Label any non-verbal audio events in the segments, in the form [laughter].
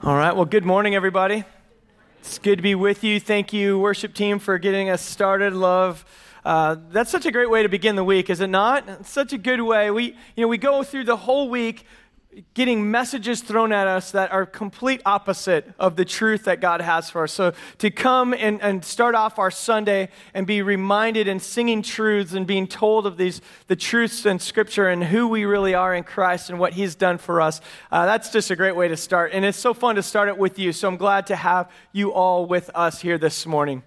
All right. Well, good morning, everybody. It's good to be with you. Thank you, worship team, for getting us started. Love. Uh, that's such a great way to begin the week, is it not? It's such a good way. We, you know, we go through the whole week getting messages thrown at us that are complete opposite of the truth that God has for us. So to come and, and start off our Sunday and be reminded and singing truths and being told of these the truths in Scripture and who we really are in Christ and what He's done for us, uh, that's just a great way to start. And it's so fun to start it with you. So I'm glad to have you all with us here this morning.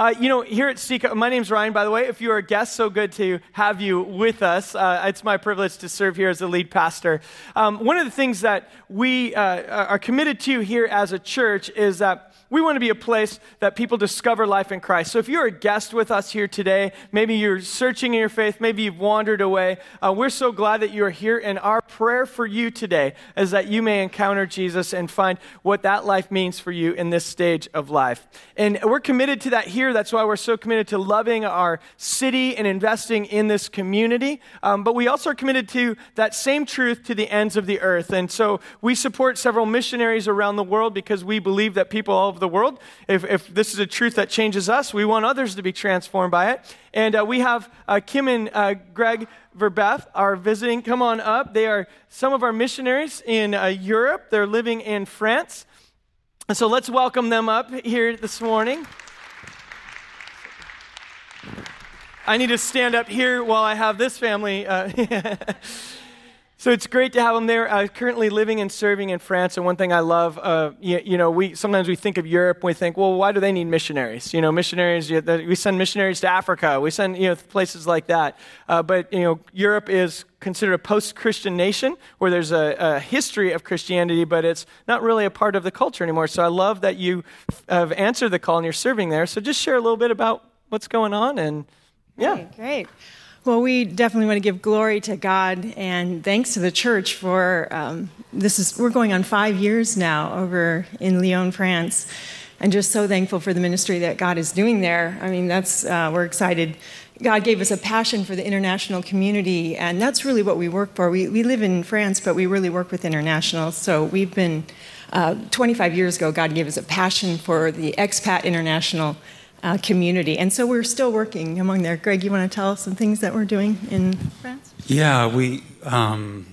Uh, you know, here at Seek, my name's Ryan, by the way. If you are a guest, so good to have you with us. Uh, it's my privilege to serve here as the lead pastor. Um, one of the things that we uh, are committed to here as a church is that we want to be a place that people discover life in Christ. So if you're a guest with us here today, maybe you're searching in your faith, maybe you've wandered away, uh, we're so glad that you're here. And our prayer for you today is that you may encounter Jesus and find what that life means for you in this stage of life. And we're committed to that here. That's why we're so committed to loving our city and investing in this community. Um, but we also are committed to that same truth to the ends of the earth. And so we support several missionaries around the world because we believe that people all the world. If, if this is a truth that changes us, we want others to be transformed by it. And uh, we have uh, Kim and uh, Greg Verbeth are visiting. Come on up. They are some of our missionaries in uh, Europe. They're living in France. And so let's welcome them up here this morning. I need to stand up here while I have this family. [laughs] So it's great to have them there. Uh, currently living and serving in France, and one thing I love, uh, you, you, know, we sometimes we think of Europe, and we think, well, why do they need missionaries? You know, missionaries. We send missionaries to Africa. We send you know places like that. Uh, but you know, Europe is considered a post-Christian nation where there's a, a, history of Christianity, but it's not really a part of the culture anymore. So I love that you have answered the call and you're serving there. So just share a little bit about what's going on and yeah, great. great. Well, we definitely want to give glory to God and thanks to the church for um, this. Is we're going on five years now over in Lyon, France, and just so thankful for the ministry that God is doing there. I mean, that's uh, we're excited. God gave us a passion for the international community, and that's really what we work for. We, we live in France, but we really work with internationals. So we've been, uh, 25 years ago, God gave us a passion for the expat international uh, community. And so we're still working among there. Greg, you want to tell us some things that we're doing in France? Yeah, we. Um,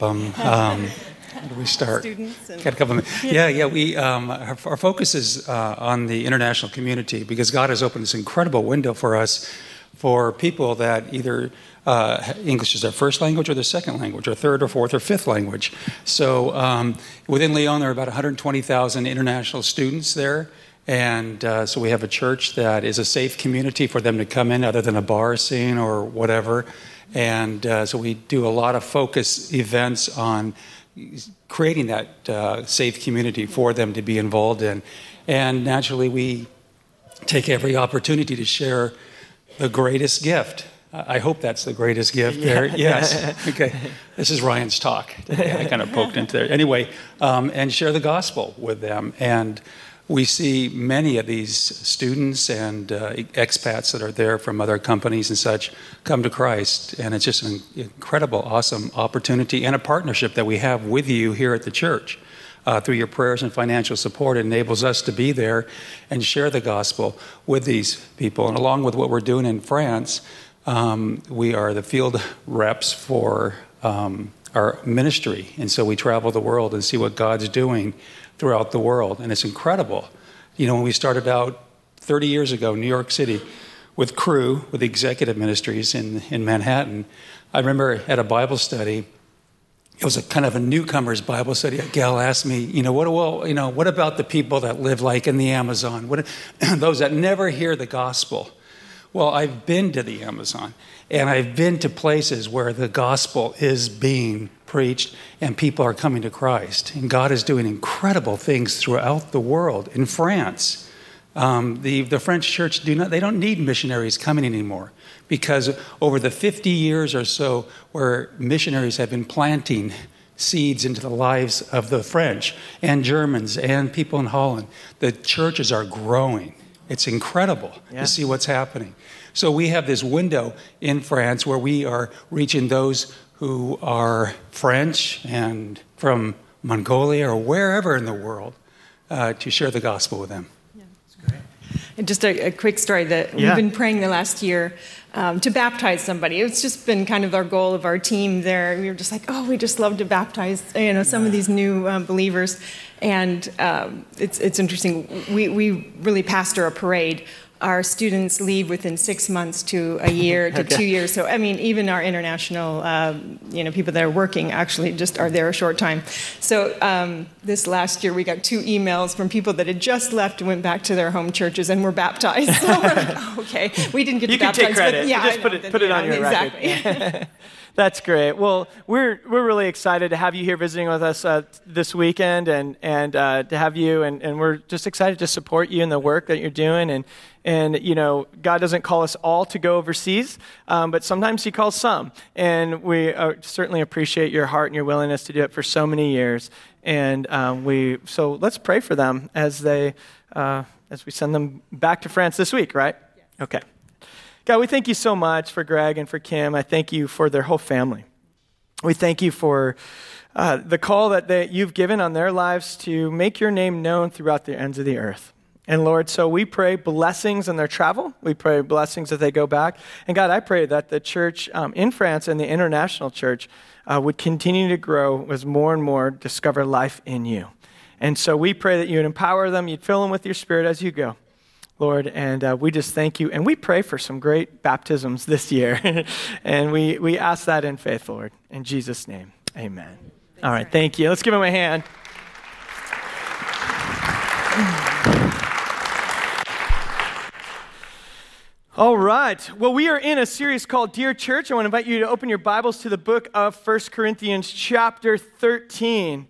um, how do we start? Students. And... Got a couple minutes. Yeah, yeah. We um, our, our, focus is uh, on the international community because God has opened this incredible window for us for people that either uh, English is their first language or their second language, or third or fourth or fifth language. So um, within Lyon, there are about 120,000 international students there. And uh, so we have a church that is a safe community for them to come in, other than a bar scene or whatever. And uh, so we do a lot of focus events on creating that uh, safe community for them to be involved in. And naturally, we take every opportunity to share the greatest gift. I hope that's the greatest gift yeah. there. Yes. [laughs] Okay. This is Ryan's talk. I kind of poked into there. Anyway, um, and share the gospel with them. And we see many of these students and uh, expats that are there from other companies and such come to Christ. And it's just an incredible, awesome opportunity and a partnership that we have with you here at the church. Uh, through your prayers and financial support, it enables us to be there and share the gospel with these people. And along with what we're doing in France, um, we are the field reps for um, our ministry. And so we travel the world and see what God's doing throughout the world. And it's incredible. You know, when we started out 30 years ago, in New York City, with Cru, with the executive ministries in, in Manhattan, I remember at a Bible study, it was a kind of a newcomer's Bible study. A gal asked me, you know, what, well, you know, what about the people that live like in the Amazon? What, [clears throat] those that never hear the gospel? Well, I've been to the Amazon and I've been to places where the gospel is being preached and people are coming to Christ. And God is doing incredible things throughout the world. In France, um, the, the French church do not, they don't need missionaries coming anymore because over the 50 years or so where missionaries have been planting seeds into the lives of the French and Germans and people in Holland, the churches are growing. It's incredible yeah. to see what's happening. So we have this window in France where we are reaching those who are French and from Mongolia or wherever in the world uh, to share the gospel with them. Yeah. That's great. And just a, a, quick story that Yeah. we've been praying the last year um, to baptize somebody. It's just been kind of our goal of our team there. We were just like, oh, we just love to baptize, you know, some of these new um, believers. And um, it's, it's interesting. We, we really pastor a parade. Our students leave within six months to a year to [laughs] Okay. two years. So, I mean, even our international, um, you know, people that are working actually just are there a short time. So, um, this last year, we got two emails from people that had just left and went back to their home churches and were baptized. [laughs] So we're like, oh, okay, we didn't get You to can baptize, take credit. but yeah, Just put it- that- put it on your record. [laughs] That's great. Well, we're we're really excited to have you here visiting with us uh, this weekend, and and uh, to have you, and, and we're just excited to support you in the work that you're doing, and and you know God doesn't call us all to go overseas, um, but sometimes He calls some, and we uh, certainly appreciate your heart and your willingness to do it for so many years, and um, we so let's pray for them as they uh, as we send them back to France this week, right? Okay. God, we thank you so much for Greg and for Kim. I thank you for their whole family. We thank you for uh, the call that you've given on their lives to make your name known throughout the ends of the earth. And Lord, so we pray blessings in their travel. We pray blessings as they go back. And God, I pray that the church um, in France and the international church uh, would continue to grow as more and more discover life in you. And so we pray that you would empower them, you'd fill them with your spirit as you go. Lord, and uh, we just thank you. And we pray for some great baptisms this year. [laughs] and we, we ask that in faith, Lord. In Jesus' name, amen. All right, thank you. Let's give him a hand. [sighs] All right. Well, we are in a series called Dear Church. I want to invite you to open your Bibles to the book of 1 Corinthians, chapter 13.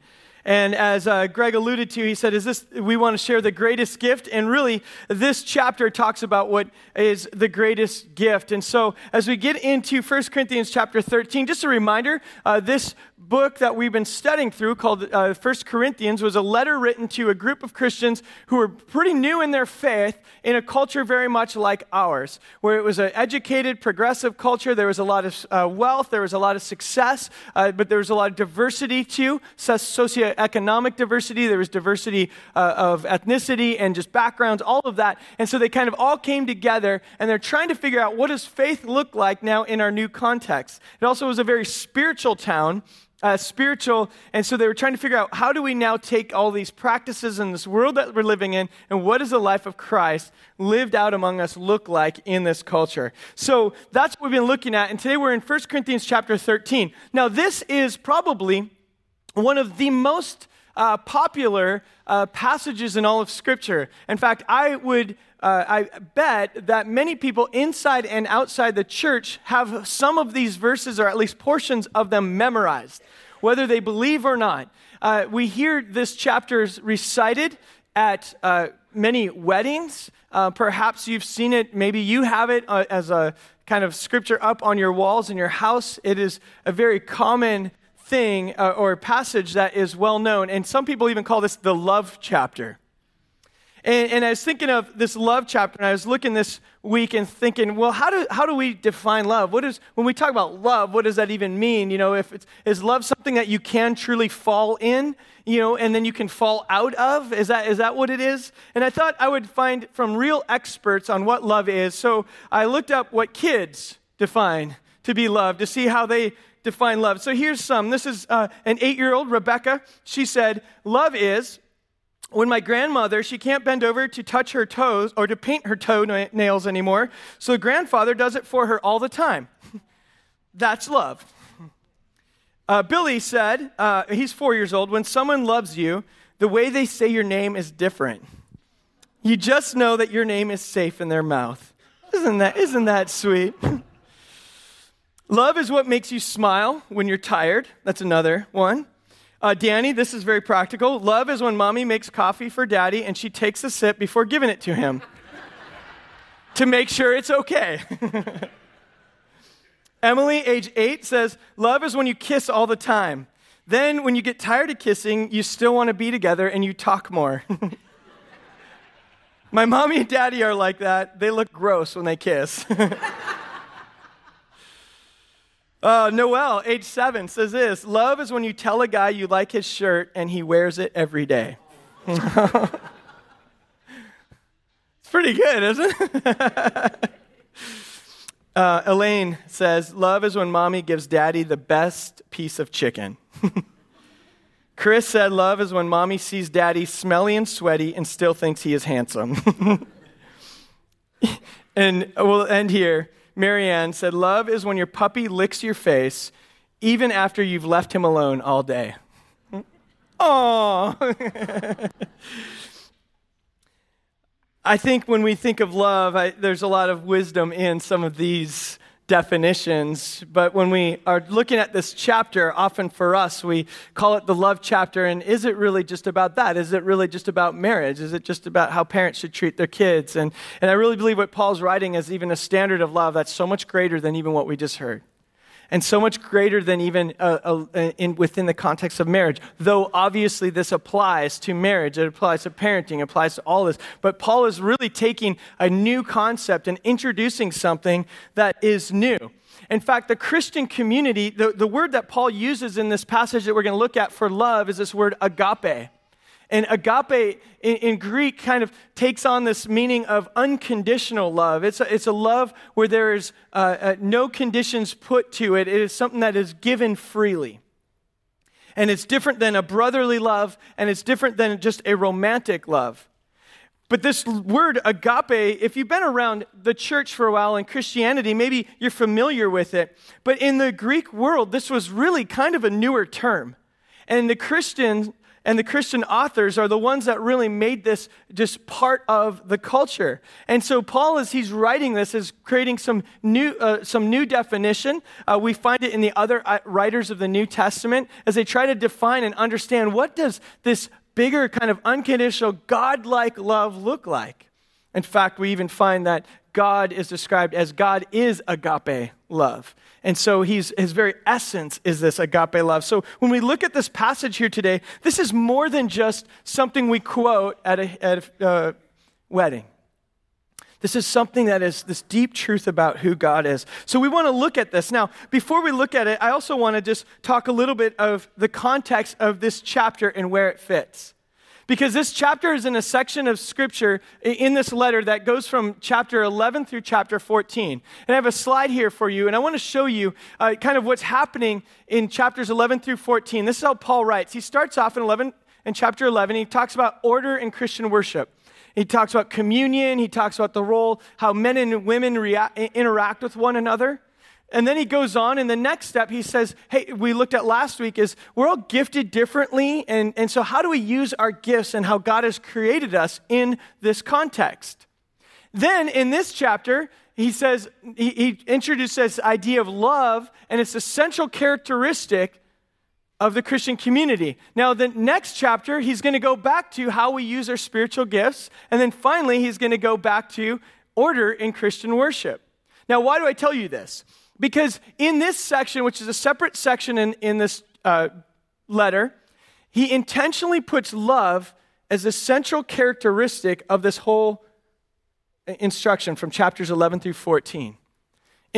And as uh, Greg alluded to, he said, "Is this? We want to share the greatest gift." And really, this chapter talks about what is the greatest gift. And so, as we get into 1 Corinthians chapter 13, just a reminder: uh, this book that we've been studying through, called uh, 1 Corinthians, was a letter written to a group of Christians who were pretty new in their faith in a culture very much like ours, where it was an educated, progressive culture. There was a lot of uh, wealth, there was a lot of success, uh, but there was a lot of diversity too socioeconomic diversity. There was diversity uh, of ethnicity and just backgrounds, all of that. And so they kind of all came together, and they're trying to figure out what does faith look like now in our new context. It also was a very spiritual town uh, spiritual. And so they were trying to figure out how do we now take all these practices in this world that we're living in, and what does the life of Christ lived out among us look like in this culture? So that's what we've been looking at. And today we're in 1 Corinthians chapter 13. Now, this is probably one of the most uh, popular uh, passages in all of Scripture. In fact, I would. Uh, I bet that many people inside and outside the church have some of these verses, or at least portions of them, memorized, whether they believe or not. Uh, we hear this chapter recited at uh, many weddings. Uh, perhaps you've seen it, maybe you have it uh, as a kind of scripture up on your walls in your house. It is a very common thing uh, or passage that is well known. And some people even call this the love chapter. And, and I was thinking of this love chapter, and I was looking this week and thinking, well, how do, how do we define love? What is, when we talk about love, what does that even mean? You know, if it's, is love something that you can truly fall in, you know, and then you can fall out of? Is that, is that what it is? And I thought I would find from real experts on what love is. So I looked up what kids define to be love to see how they define love. So here's some. This is uh, an eight year old, Rebecca. She said, Love is when my grandmother, she can't bend over to touch her toes or to paint her toenails anymore, so grandfather does it for her all the time. [laughs] That's love. Uh, Billy said, uh, he's four years old, when someone loves you, the way they say your name is different. You just know that your name is safe in their mouth. Isn't that, isn't that sweet? [laughs] Love is what makes you smile when you're tired. That's another one. Uh, Danny, this is very practical. Love is when mommy makes coffee for daddy and she takes a sip before giving it to him [laughs] to make sure it's okay. [laughs] Emily, age eight, says, Love is when you kiss all the time. Then, when you get tired of kissing, you still want to be together and you talk more. [laughs] My mommy and daddy are like that. They look gross when they kiss. Uh, Noel, age seven, says this Love is when you tell a guy you like his shirt and he wears it every day. [laughs] it's pretty good, isn't it? [laughs] uh, Elaine says Love is when mommy gives daddy the best piece of chicken. [laughs] Chris said love is when mommy sees daddy smelly and sweaty and still thinks he is handsome. and we'll end here. Marianne said, Love is when your puppy licks your face even after you've left him alone all day. [laughs] Oh. [laughs] I think when we think of love, I, there's a lot of wisdom in some of these definitions, but when we are looking at this chapter, often for us, we call it the love chapter. And is it really just about that? Is it really just about marriage? Is it just about how parents should treat their kids? And, and I really believe what Paul's writing is even a standard of love that's so much greater than even what we just heard and so much greater than even uh, uh, in, within the context of marriage. Though obviously this applies to marriage, it applies to parenting, it applies to all this. But Paul is really taking a new concept and introducing something that is new. In fact, the Christian community, the, the word that Paul uses in this passage that we're going to look at for love is this word agape. And agape in, in, Greek kind of takes on this meaning of unconditional love. It's a, it's a love where there is uh, uh, no conditions put to it, it is something that is given freely. And it's different than a brotherly love, and it's different than just a romantic love. But this word agape, if you've been around the church for a while in Christianity, maybe you're familiar with it. But in the Greek world, this was really kind of a newer term. And the Christian and the Christian authors are the ones that really made this just part of the culture. And so Paul, as he's writing this, is creating some new, uh, some new definition. Uh, we find it in the other uh, writers of the New Testament as they try to define and understand what does this bigger kind of unconditional God-like love look like. In fact, we even find that God is described as God is agape love. And so he's, his very essence is this agape love. So when we look at this passage here today, this is more than just something we quote at a, at a uh, wedding. This is something that is this deep truth about who God is. So we want to look at this. Now, before we look at it, I also want to just talk a little bit of the context of this chapter and where it fits. Because this chapter is in a section of scripture in this letter that goes from chapter 11 through chapter 14. And I have a slide here for you, and I want to show you uh, kind of what's happening in chapters 11 through 14. This is how Paul writes. He starts off in 11 in chapter 11. He talks about order in Christian worship. He talks about communion. He talks about the role, how men and women interact with one another. And then he goes on, and the next step he says, Hey, we looked at last week is we're all gifted differently. And, and so, how do we use our gifts and how God has created us in this context? Then in this chapter, he says, he, he introduces this idea of love, and it's a central characteristic of the Christian community. Now, the next chapter, he's going to go back to how we use our spiritual gifts. And then finally, he's going to go back to order in Christian worship. Now, why do I tell you this? Because in this section, which is a separate section in, in this uh, letter, he intentionally puts love as a central characteristic of this whole instruction from chapters 11 through 14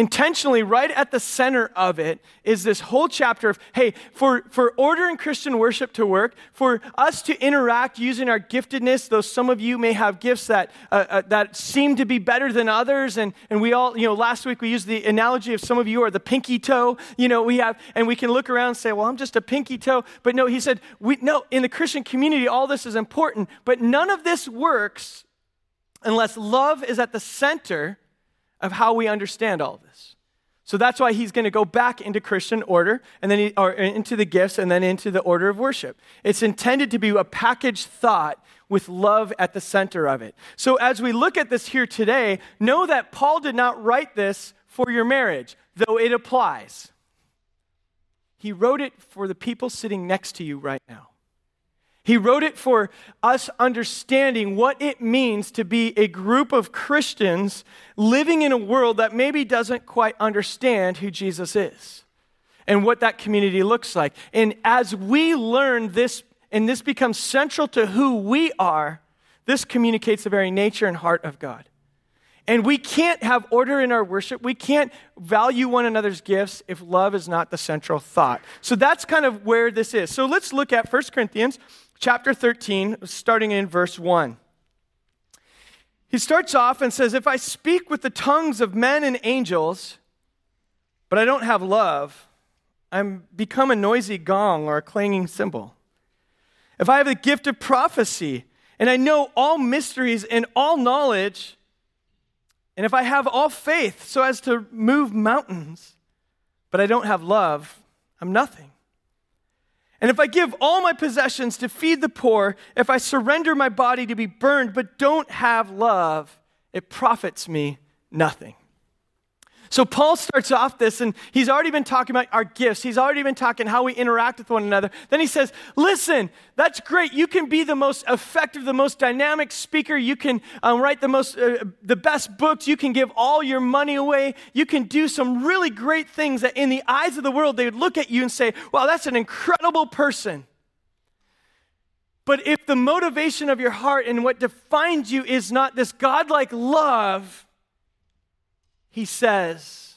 intentionally right at the center of it is this whole chapter of hey for, for order in christian worship to work for us to interact using our giftedness though some of you may have gifts that, uh, uh, that seem to be better than others and, and we all you know last week we used the analogy of some of you are the pinky toe you know we have and we can look around and say well i'm just a pinky toe but no he said we no in the christian community all this is important but none of this works unless love is at the center of how we understand all this. So that's why he's going to go back into Christian order and then he, or uh, into the gifts and then into the order of worship. It's intended to be a packaged thought with love at the center of it. So as we look at this here today, know that Paul did not write this for your marriage, though it applies. He wrote it for the people sitting next to you right now. He wrote it for us understanding what it means to be a group of Christians living in a world that maybe doesn't quite understand who Jesus is and what that community looks like. And as we learn this, and this becomes central to who we are, this communicates the very nature and heart of God. And we can't have order in our worship. We can't value one another's gifts if love is not the central thought. So that's kind of where this is. So let's look at 1 Corinthians chapter 13, starting in verse 1. He starts off and says, If I speak with the tongues of men and angels, but I don't have love, I'm become a noisy gong or a clanging cymbal. If I have the gift of prophecy, and I know all mysteries and all knowledge, and if I have all faith so as to move mountains, but I don't have love, I'm nothing. And if I give all my possessions to feed the poor, if I surrender my body to be burned but don't have love, it profits me nothing. So Paul starts off this, and he's already been talking about our gifts. He's already been talking how we interact with one another. Then he says, Listen, that's great. You can be the most effective, the most dynamic speaker. You can um, write the most, uh, the best books. You can give all your money away. You can do some really great things that, in the eyes of the world, they would look at you and say, "Wow, that's an incredible person." But if the motivation of your heart and what defines you is not this godlike love, he says,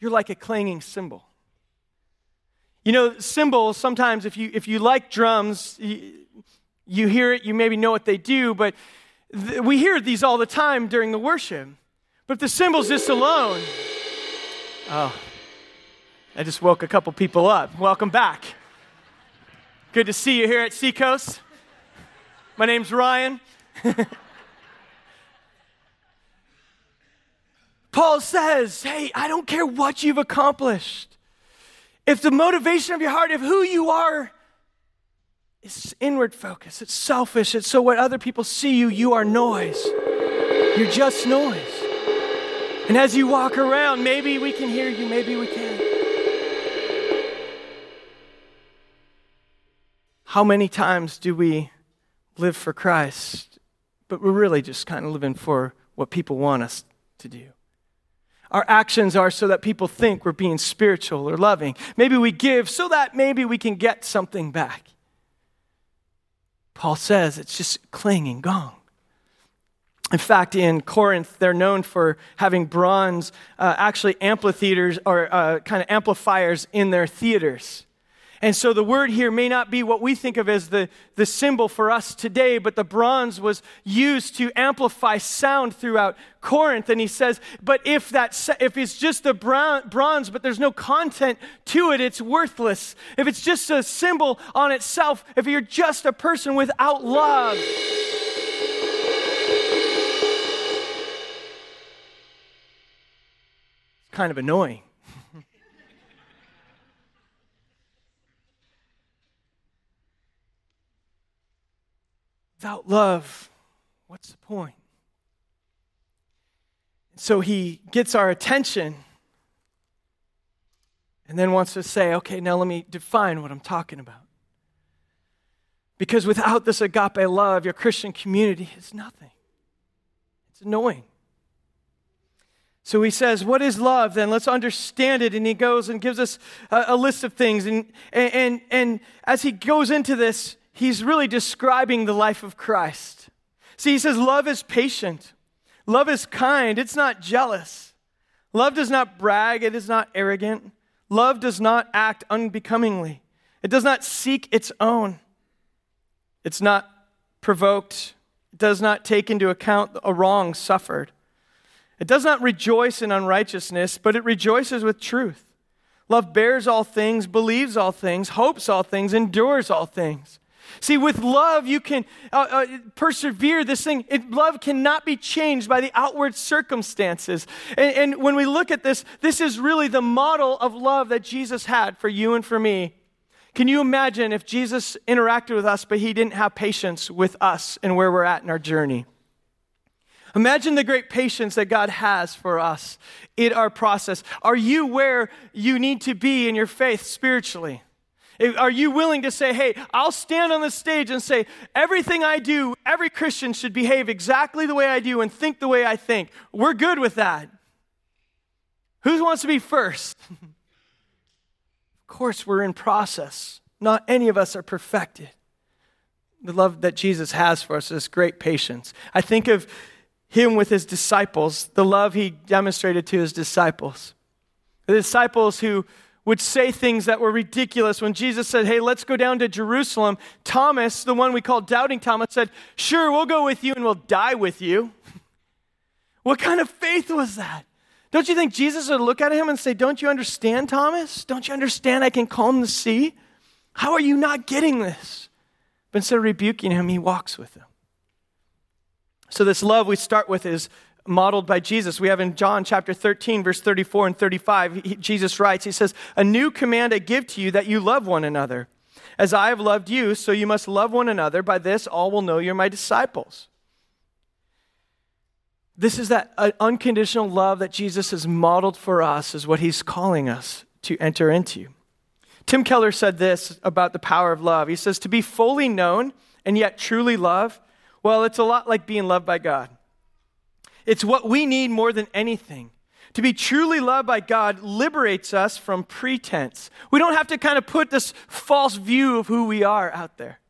You're like a clanging cymbal. You know, cymbals, sometimes if you, if you like drums, you, you hear it, you maybe know what they do, but th- we hear these all the time during the worship. But if the cymbal's just alone, oh, I just woke a couple people up. Welcome back. Good to see you here at Seacoast. My name's Ryan. [laughs] Paul says, Hey, I don't care what you've accomplished. If the motivation of your heart, if who you are, is inward focus, it's selfish, it's so what other people see you, you are noise. You're just noise. And as you walk around, maybe we can hear you, maybe we can't. How many times do we live for Christ, but we're really just kind of living for what people want us to do? Our actions are so that people think we're being spiritual or loving. Maybe we give so that maybe we can get something back. Paul says it's just clanging gong. In fact, in Corinth, they're known for having bronze, uh, actually amphitheaters or uh, kind of amplifiers in their theaters. And so the word here may not be what we think of as the, the cymbal for us today, but the bronze was used to amplify sound throughout Corinth. And he says, but if that if it's just the bronze, but there's no content to it, it's worthless. If it's just a cymbal on itself, if you're just a person without love, it's kind of annoying. Without love, what's the point? So he gets our attention and then wants to say, okay, now let me define what I'm talking about. Because without this agape love, your Christian community is nothing. It's annoying. So he says, What is love? Then let's understand it. And he goes and gives us a, a list of things. And, and, and as he goes into this, he's really describing the life of Christ. See, he says, Love is patient, love is kind, it's not jealous. Love does not brag, it is not arrogant. Love does not act unbecomingly, it does not seek its own. It's not provoked, it does not take into account a wrong suffered. It does not rejoice in unrighteousness, but it rejoices with truth. Love bears all things, believes all things, hopes all things, endures all things. See, with love, you can uh, uh, persevere this thing. It, love cannot be changed by the outward circumstances. And, and when we look at this, this is really the model of love that Jesus had for you and for me. Can you imagine if Jesus interacted with us, but he didn't have patience with us and where we're at in our journey? Imagine the great patience that God has for us in our process. Are you where you need to be in your faith spiritually? Are you willing to say, hey, I'll stand on the stage and say, everything I do, every Christian should behave exactly the way I do and think the way I think? We're good with that. Who wants to be first? [laughs] of course, we're in process. Not any of us are perfected. The love that Jesus has for us is great patience. I think of him with his disciples, the love he demonstrated to his disciples. The disciples who would say things that were ridiculous. When Jesus said, Hey, let's go down to Jerusalem, Thomas, the one we call Doubting Thomas, said, Sure, we'll go with you and we'll die with you. [laughs] what kind of faith was that? Don't you think Jesus would look at him and say, Don't you understand, Thomas? Don't you understand I can calm the sea? How are you not getting this? But instead of rebuking him, he walks with him. So, this love we start with is modeled by Jesus. We have in John chapter 13, verse 34 and 35, he, Jesus writes, He says, A new command I give to you that you love one another. As I have loved you, so you must love one another. By this, all will know you're my disciples. This is that uh, unconditional love that Jesus has modeled for us, is what he's calling us to enter into. Tim Keller said this about the power of love. He says, To be fully known and yet truly love, well, it's a lot like being loved by God. It's what we need more than anything. To be truly loved by God liberates us from pretense. We don't have to kind of put this false view of who we are out there.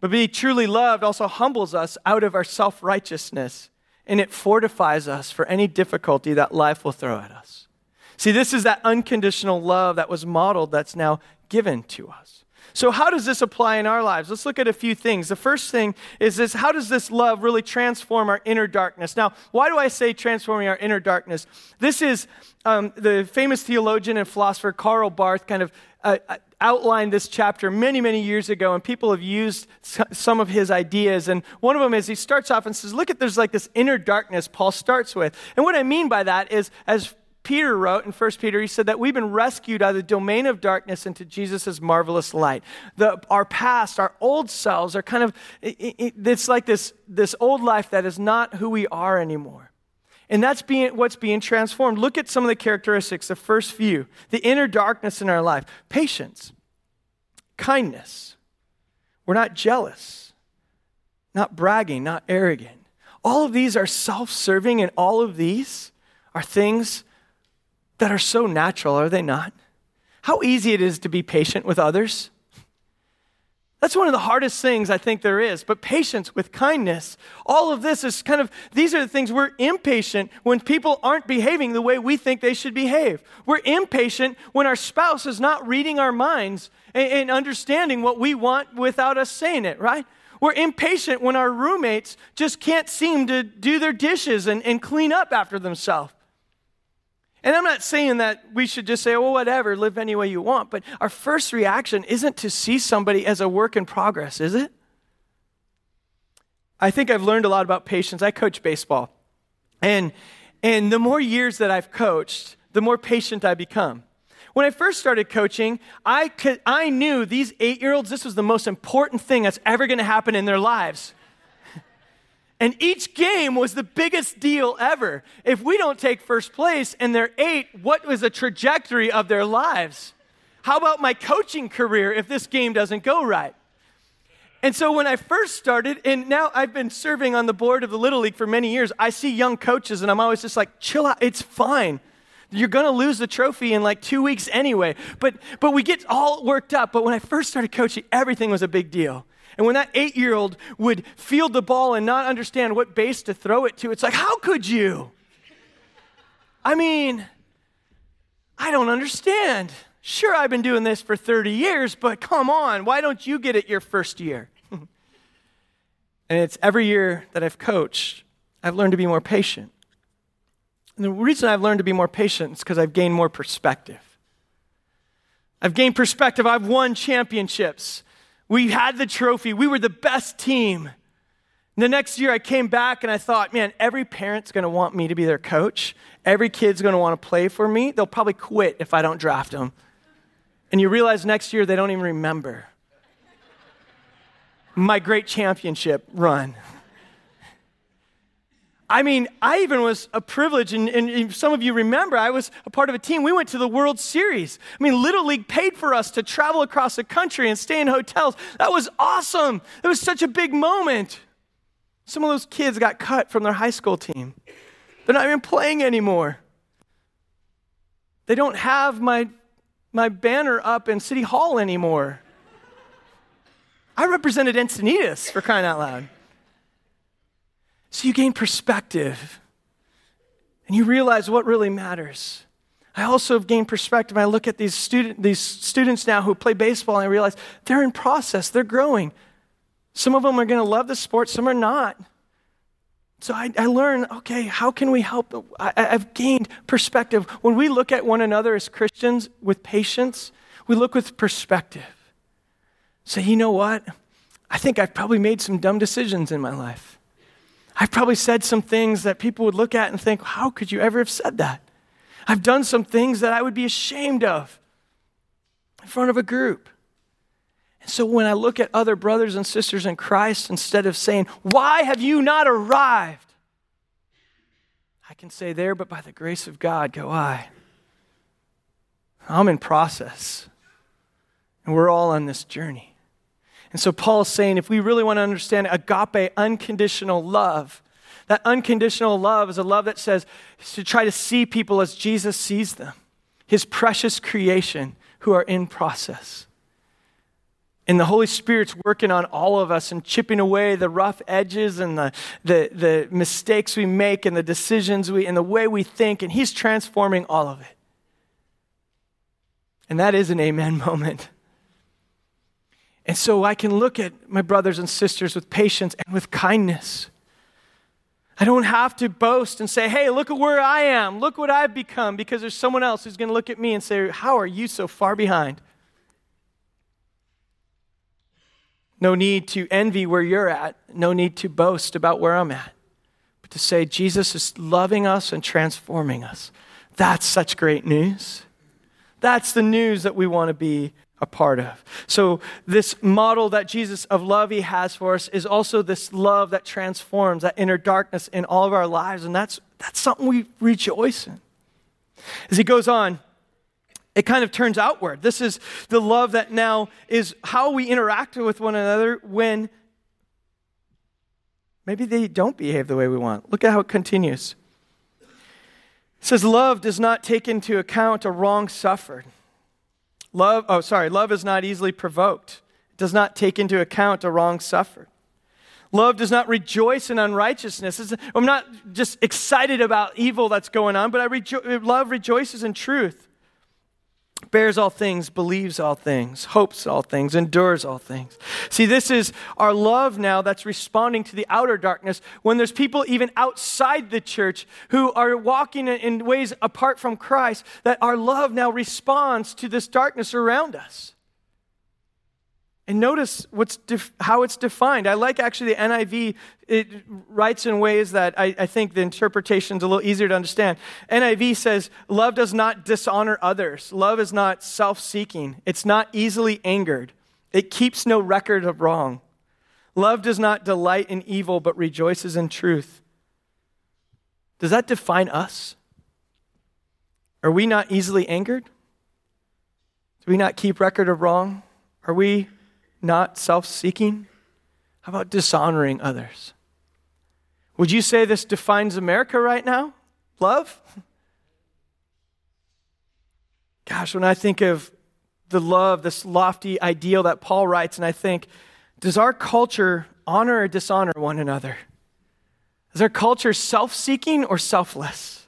But be truly loved also humbles us out of our self righteousness and it fortifies us for any difficulty that life will throw at us. See, this is that unconditional love that was modeled that's now given to us. So, how does this apply in our lives? Let's look at a few things. The first thing is this how does this love really transform our inner darkness? Now, why do I say transforming our inner darkness? This is um, the famous theologian and philosopher Karl Barth kind of uh, uh outlined this chapter many, many years ago, and people have used some of his ideas. And one of them is he starts off and says, Look at there's like this inner darkness Paul starts with. And what I mean by that is, as Peter wrote in 1 Peter, he said that we've been rescued out of the domain of darkness into Jesus' marvelous light. The, our past, our old selves are kind of, it, it, it's like this, this old life that is not who we are anymore. And that's being, what's being transformed. Look at some of the characteristics, the first few the inner darkness in our life patience, kindness. We're not jealous, not bragging, not arrogant. All of these are self serving, and all of these are things that are so natural, are they not? How easy it is to be patient with others. That's one of the hardest things I think there is. But patience with kindness, all of this is kind of, these are the things we're impatient when people aren't behaving the way we think they should behave. We're impatient when our spouse is not reading our minds and, and understanding what we want without us saying it, right? We're impatient when our roommates just can't seem to do their dishes and, and clean up after themselves. And I'm not saying that we should just say, well, whatever, live any way you want. But our first reaction isn't to see somebody as a work in progress, is it? I think I've learned a lot about patience. I coach baseball. And, and the more years that I've coached, the more patient I become. When I first started coaching, I, could, I knew these eight year olds, this was the most important thing that's ever going to happen in their lives. And each game was the biggest deal ever. If we don't take first place and they're eight, what was the trajectory of their lives? How about my coaching career if this game doesn't go right? And so when I first started, and now I've been serving on the board of the Little League for many years, I see young coaches and I'm always just like, chill out, it's fine. You're to lose the trophy in like two weeks anyway. But, but we get all worked up. But when I first started coaching, everything was a big deal. And when that eight year old would field the ball and not understand what base to throw it to, it's like, how could you? I mean, I don't understand. Sure, I've been doing this for 30 years, but come on, why don't you get it your first year? [laughs] and it's every year that I've coached, I've learned to be more patient. And the reason I've learned to be more patient is because I've gained more perspective. I've gained perspective. I've won championships. We had the trophy. We were the best team. The next year I came back and I thought, man, every parent's going to want me to be their coach. Every kid's going to want to play for me. They'll probably quit if I don't draft them. And you realize next year they don't even remember my great championship run. I mean, I even was a privilege, and, and, some of you remember, I was a part of a team. We went to the World Series. I mean, Little League paid for us to travel across the country and stay in hotels. That was awesome. It was such a big moment. Some of those kids got cut from their high school team, they're not even playing anymore. They don't have my, my banner up in City Hall anymore. I represented Encinitas for crying out loud. So you gain perspective and you realize what really matters. I also have gained perspective. I look at these, student, these students now who play baseball and I realize they're in process, they're growing. Some of them are going to love the sport, some are not. So I, I learn, okay, how can we help? I, I've gained perspective. When we look at one another as Christians with patience, we look with perspective. Say, you know what? I think I've probably made some dumb decisions in my life. I've probably said some things that people would look at and think, how could you ever have said that? I've done some things that I would be ashamed of in front of a group. And so when I look at other brothers and sisters in Christ, instead of saying, Why have you not arrived? I can say, There, but by the grace of God go I. I'm in process. And we're all on this journey. And so Paul is saying if we really want to understand agape, unconditional love, that unconditional love is a love that says to try to see people as Jesus sees them, his precious creation who are in process. And the Holy Spirit's working on all of us and chipping away the rough edges and the, the, the mistakes we make and the decisions we and the way we think, and He's transforming all of it. And that is an amen [laughs] moment. And so I can look at my brothers and sisters with patience and with kindness. I don't have to boast and say, hey, look at where I am. Look what I've become, because there's someone else who's going to look at me and say, how are you so far behind? No need to envy where you're at. No need to boast about where I'm at. But to say, Jesus is loving us and transforming us. That's such great news. That's the news that we want to be a part of. So, this model that Jesus of love he has for us is also this love that transforms, that inner darkness in all of our lives. And that's, that's something we rejoice in. As he goes on, it kind of turns outward. This is the love that now is how we interact with one another when maybe they don't behave the way we want. Look at how it continues. It says, Love does not take into account a wrong suffered. Love, oh, sorry, love is not easily provoked. It does not take into account a wrong suffered. Love does not rejoice in unrighteousness. I'm not just excited about evil that's going on, but I rejo- love rejoices in truth bears all things, believes all things, hopes all things, endures all things. See, this is our love now that's responding to the outer darkness when there's people even outside the church who are walking in ways apart from Christ, that our love now responds to this darkness around us. And notice what's def- how it's defined. I like actually the NIV, it writes in ways that I, I think the interpretation is a little easier to understand. NIV says, Love does not dishonor others, love is not self seeking, it's not easily angered, it keeps no record of wrong. Love does not delight in evil, but rejoices in truth. Does that define us? Are we not easily angered? Do we not keep record of wrong? Are we not self seeking? How about dishonoring others? Would you say this defines America right now? Love? [laughs] Gosh, when I think of the love, this lofty ideal that Paul writes, and I think, does our culture honor or dishonor one another? Is our culture self seeking or selfless?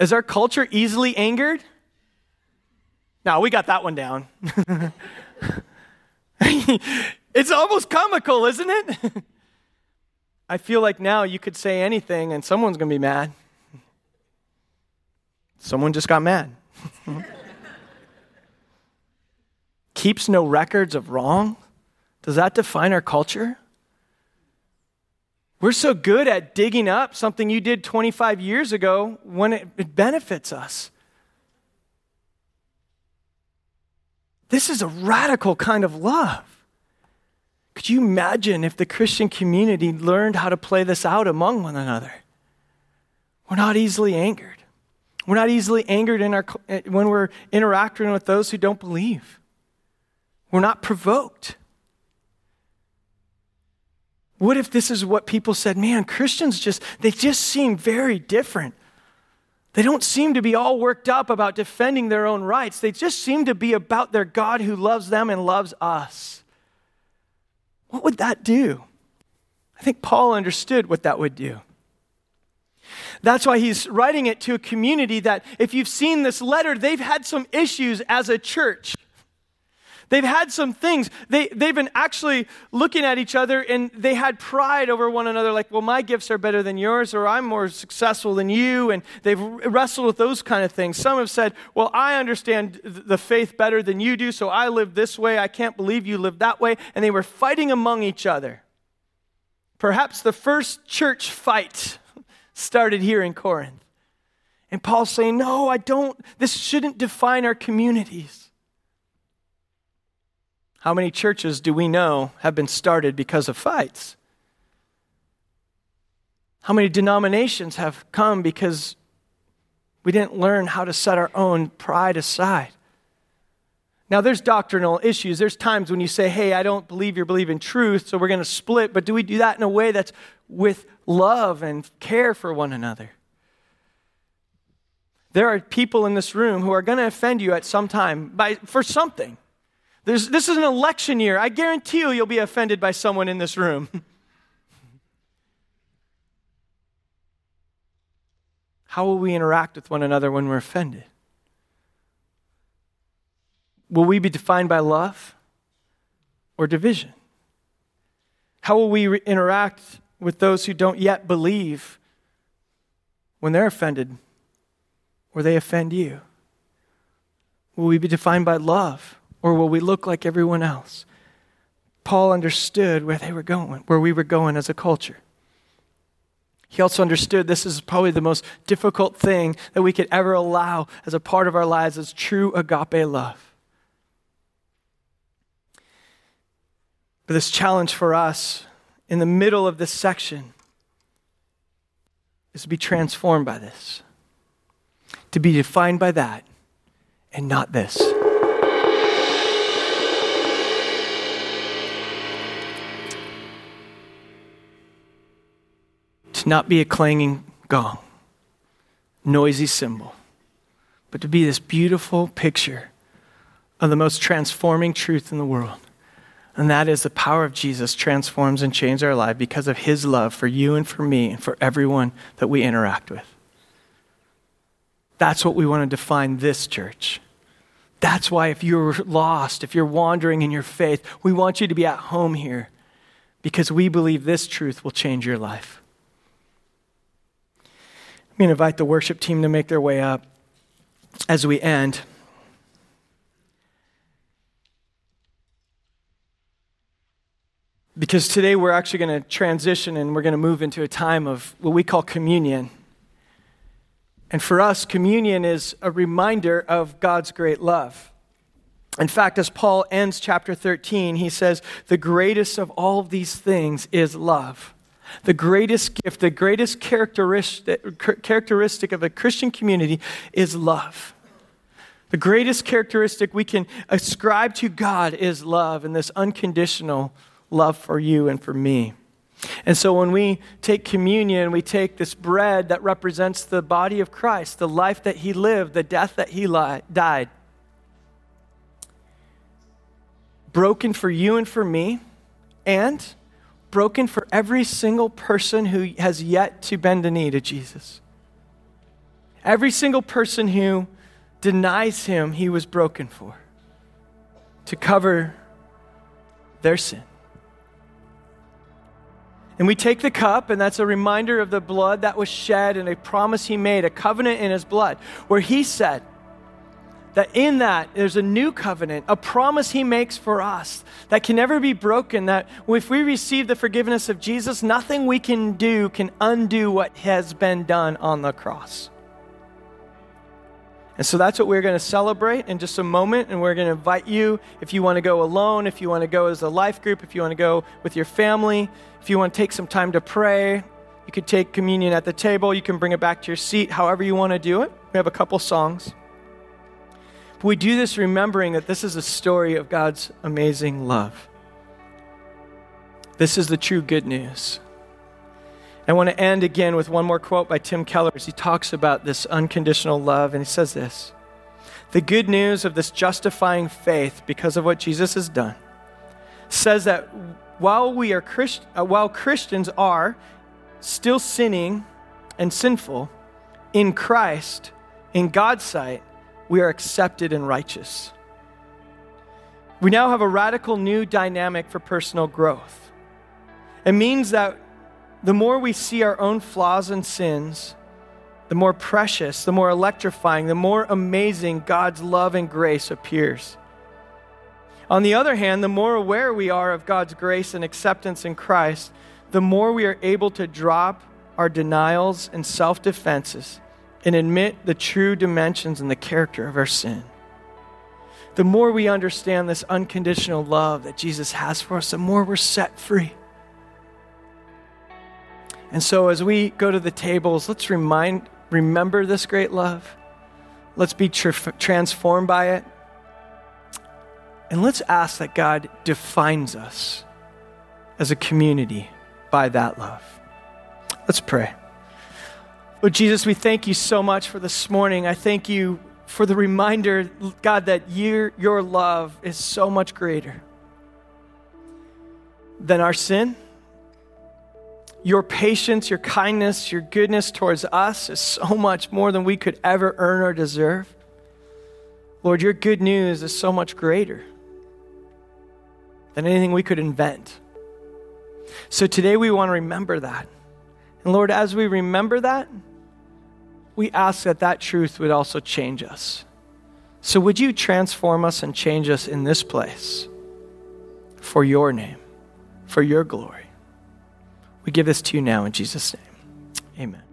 Is our culture easily angered? No, we got that one down. [laughs] [laughs] it's almost comical, isn't it? [laughs] I feel like now you could say anything and someone's going to be mad. Someone just got mad. [laughs] Keeps no records of wrong. Does that define our culture? We're so good at digging up something you did 25 years ago when it, it benefits us. This is a radical kind of love. Could you imagine if the Christian community learned how to play this out among one another? We're not easily angered. We're not easily angered in our, eh, when we're interacting with those who don't believe. We're not provoked. What if this is what people said, man, Christians just, they just seem very different. They don't seem to be all worked up about defending their own rights. They just seem to be about their God who loves them and loves us. What would that do? I think Paul understood what that would do. That's why he's writing it to a community that, if you've seen this letter, they've had some issues as a church. They've had some things. They, they've been actually looking at each other and they had pride over one another, like, well, my gifts are better than yours, or I'm more successful than you. And they've wrestled with those kind of things. Some have said, well, I understand the faith better than you do, so I live this way. I can't believe you live that way. And they were fighting among each other. Perhaps the first church fight [laughs] started here in Corinth. And Paul's saying, no, I don't, this shouldn't define our communities. How many churches do we know have been started because of fights? How many denominations have come because we didn't learn how to set our own pride aside? Now, there's doctrinal issues. There's times when you say, hey, I don't believe you're believing truth, so we're going to split. But do we do that in a way that's with love and care for one another? There are people in this room who are going to offend you at some time by, for something. There's, this is an election year. I guarantee you, you'll be offended by someone in this room. [laughs] How will we interact with one another when we're offended? Will we be defined by love or division? How will we re- interact with those who don't yet believe when they're offended or they offend you? Will we be defined by love or will we look like everyone else? Paul understood where they were going, where we were going as a culture. He also understood this is probably the most difficult thing that we could ever allow as a part of our lives as true agape love. But this challenge for us in the middle of this section is to be transformed by this, to be defined by that and not this. Not be a clanging gong, noisy cymbal, but to be this beautiful picture of the most transforming truth in the world. And that is the power of Jesus transforms and changes our life because of his love for you and for me and for everyone that we interact with. That's what we want to define this church. That's why, if you're lost, if you're wandering in your faith, we want you to be at home here because we believe this truth will change your life. I'm invite the worship team to make their way up as we end. Because today we're actually going to transition and we're going to move into a time of what we call communion. And for us, communion is a reminder of God's great love. In fact, as Paul ends chapter 13, he says, The greatest of all of these things is love. The greatest gift, the greatest characteristic, of a Christian community is love. The greatest characteristic we can ascribe to God is love and this unconditional love for you and for me. And so when we take communion, we take this bread that represents the body of Christ, the life that he lived, the death that he li- died. Broken for you and for me, and broken for every single person who has yet to bend a knee to Jesus. Every single person who denies him, he was broken for to cover their sin. And we take the cup, and that's a reminder of the blood that was shed and a promise he made, a covenant in his blood, where he said, that in that there's a new covenant, a promise he makes for us that can never be broken. That if we receive the forgiveness of Jesus, nothing we can do can undo what has been done on the cross. And so that's what we're going to celebrate in just a moment. And we're going to invite you, if you want to go alone, if you want to go as a life group, if you want to go with your family, if you want to take some time to pray, you could take communion at the table. You can bring it back to your seat, however you want to do it. We have a couple songs. But we do this remembering that this is a story of God's amazing love. This is the true good news. I want to end again with one more quote by Tim Keller as he talks about this unconditional love, and he says this The good news of this justifying faith because of what Jesus has done says that while we are Christ, uh, while Christians are still sinning and sinful, in Christ, in God's sight, we are accepted and righteous. We now have a radical new dynamic for personal growth. It means that the more we see our own flaws and sins, the more precious, the more electrifying, the more amazing God's love and grace appears. On the other hand, the more aware we are of God's grace and acceptance in Christ, the more we are able to drop our denials and self defenses and admit the true dimensions and the character of our sin. The more we understand this unconditional love that Jesus has for us, the more we're set free. And so as we go to the tables, let's remind remember this great love. Let's be tra- transformed by it. And let's ask that God defines us as a community by that love. Let's pray. Lord Jesus, we thank you so much for this morning. I thank you for the reminder, God, that your, your love is so much greater than our sin. Your patience, your kindness, your goodness towards us is so much more than we could ever earn or deserve. Lord, your good news is so much greater than anything we could invent. So today we want to remember that. And Lord, as we remember that, we ask that that truth would also change us. So would you transform us and change us in this place for your name, for your glory? We give this to you now in Jesus' name. Amen.